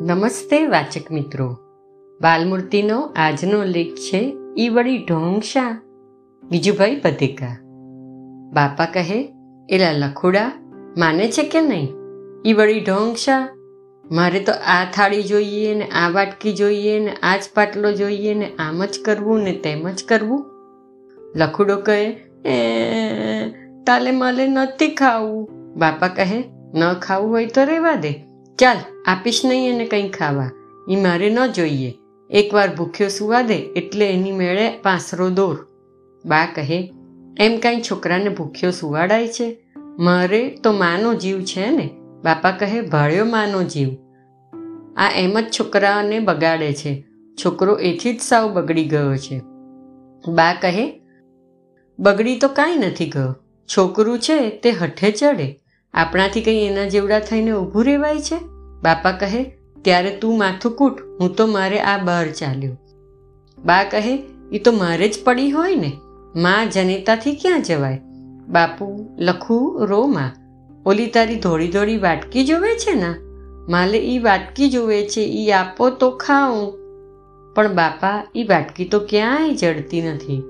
નમસ્તે વાચક મિત્રો. બાલમૂર્તિનો આજનો લેખ છે ઈ વળી ઢોંગશા ગીજુભાઈ પધેકા બાપા કહે, એલા લખુડા, માને છે કે નહીં? ઈ વળી ઢોંગશા મારે તો આ થાળી જોઈએ ને આ વાટકી જોઈએ ને આ જ પાટલો જોઈએ ને આમ જ કરવું ને તેમ જ કરવું. લખુડો કહે, એ, તાલે માલે નથી ખાવું. બાપા કહે, ન ખાવું હોય તો રહેવા દે. ચાલ, આપીશ નહીં એને કંઈ ખાવા. એ મારે ન જોઈએ. એકવાર ભૂખ્યો સુવા દે એટલે એની મેળે પાંસરો દોર. બા કહે, એમ કાંઈ છોકરાને ભૂખ્યો સુવાડાય છે? મારે તો માનો જીવ છે ને. બાપા કહે, ભાળ્યો માનો જીવ. આ એમ જ છોકરાને બગાડે છે. છોકરો એથી જ સાવ બગડી ગયો છે. બા કહે, બગડી તો કાંઈ નથી ગયો. છોકરું છે તે હઠે ચડે. આપણાથી કંઈ એના જેવડા થઈને ઊભું રહેવાય છે? બાપા કહે, ત્યારે તું માથું કૂટ, હું તો મારે આ બહાર ચાલ્યો. બા કહે એ તો મારે જ પડી હોય ને. માં જનેતાથી ક્યાં જવાય? બાપુ લખું રો માં. ઓલી તારી ધોળી ધોળી વાટકી જોવે છે ને? માલે એ વાટકી જોવે છે એ આપો તો ખાઉં. પણ બાપા એ વાટકી તો ક્યાંય જડતી નથી.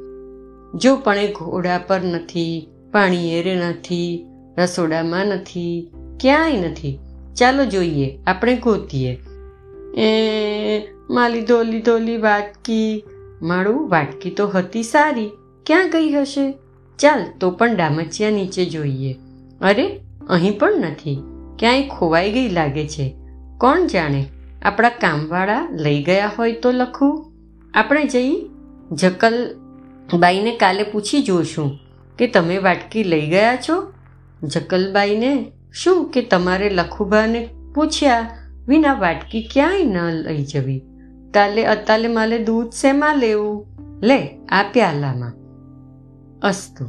જો પણ એ ઘોડા પર નથી, પાણી એરે નથી રસોડામાં નથી, ક્યાંય નથી. ચાલો જોઈએ, આપણે ગોતીએ. એ, માલી ધોલી ધોલી વાટકી. મારું વાટકી તો હતી સારી. ક્યાં ગઈ હશે? ચાલ, તો પણ ડામચિયા નીચે જોઈએ. અરે, અહીં પણ નથી. ક્યાંય ખોવાઈ ગઈ લાગે છે. કોણ જાણે? આપણા કામવાળા લઈ ગયા હોય તો લખું. આપણે જઈ જકલ બાઈને કાલે પૂછી જોશું કે તમે વાટકી લઈ ગયા છો? જકલબાઈને શું કે તમારે લખુબાને પૂછ્યા વિના વાટકી ક્યાંય ન લઈ જવી? તાલે અતાલે માલે દૂધ શેમાં લેવું? લે, આ પ્યાલામાં. અસ્તુ.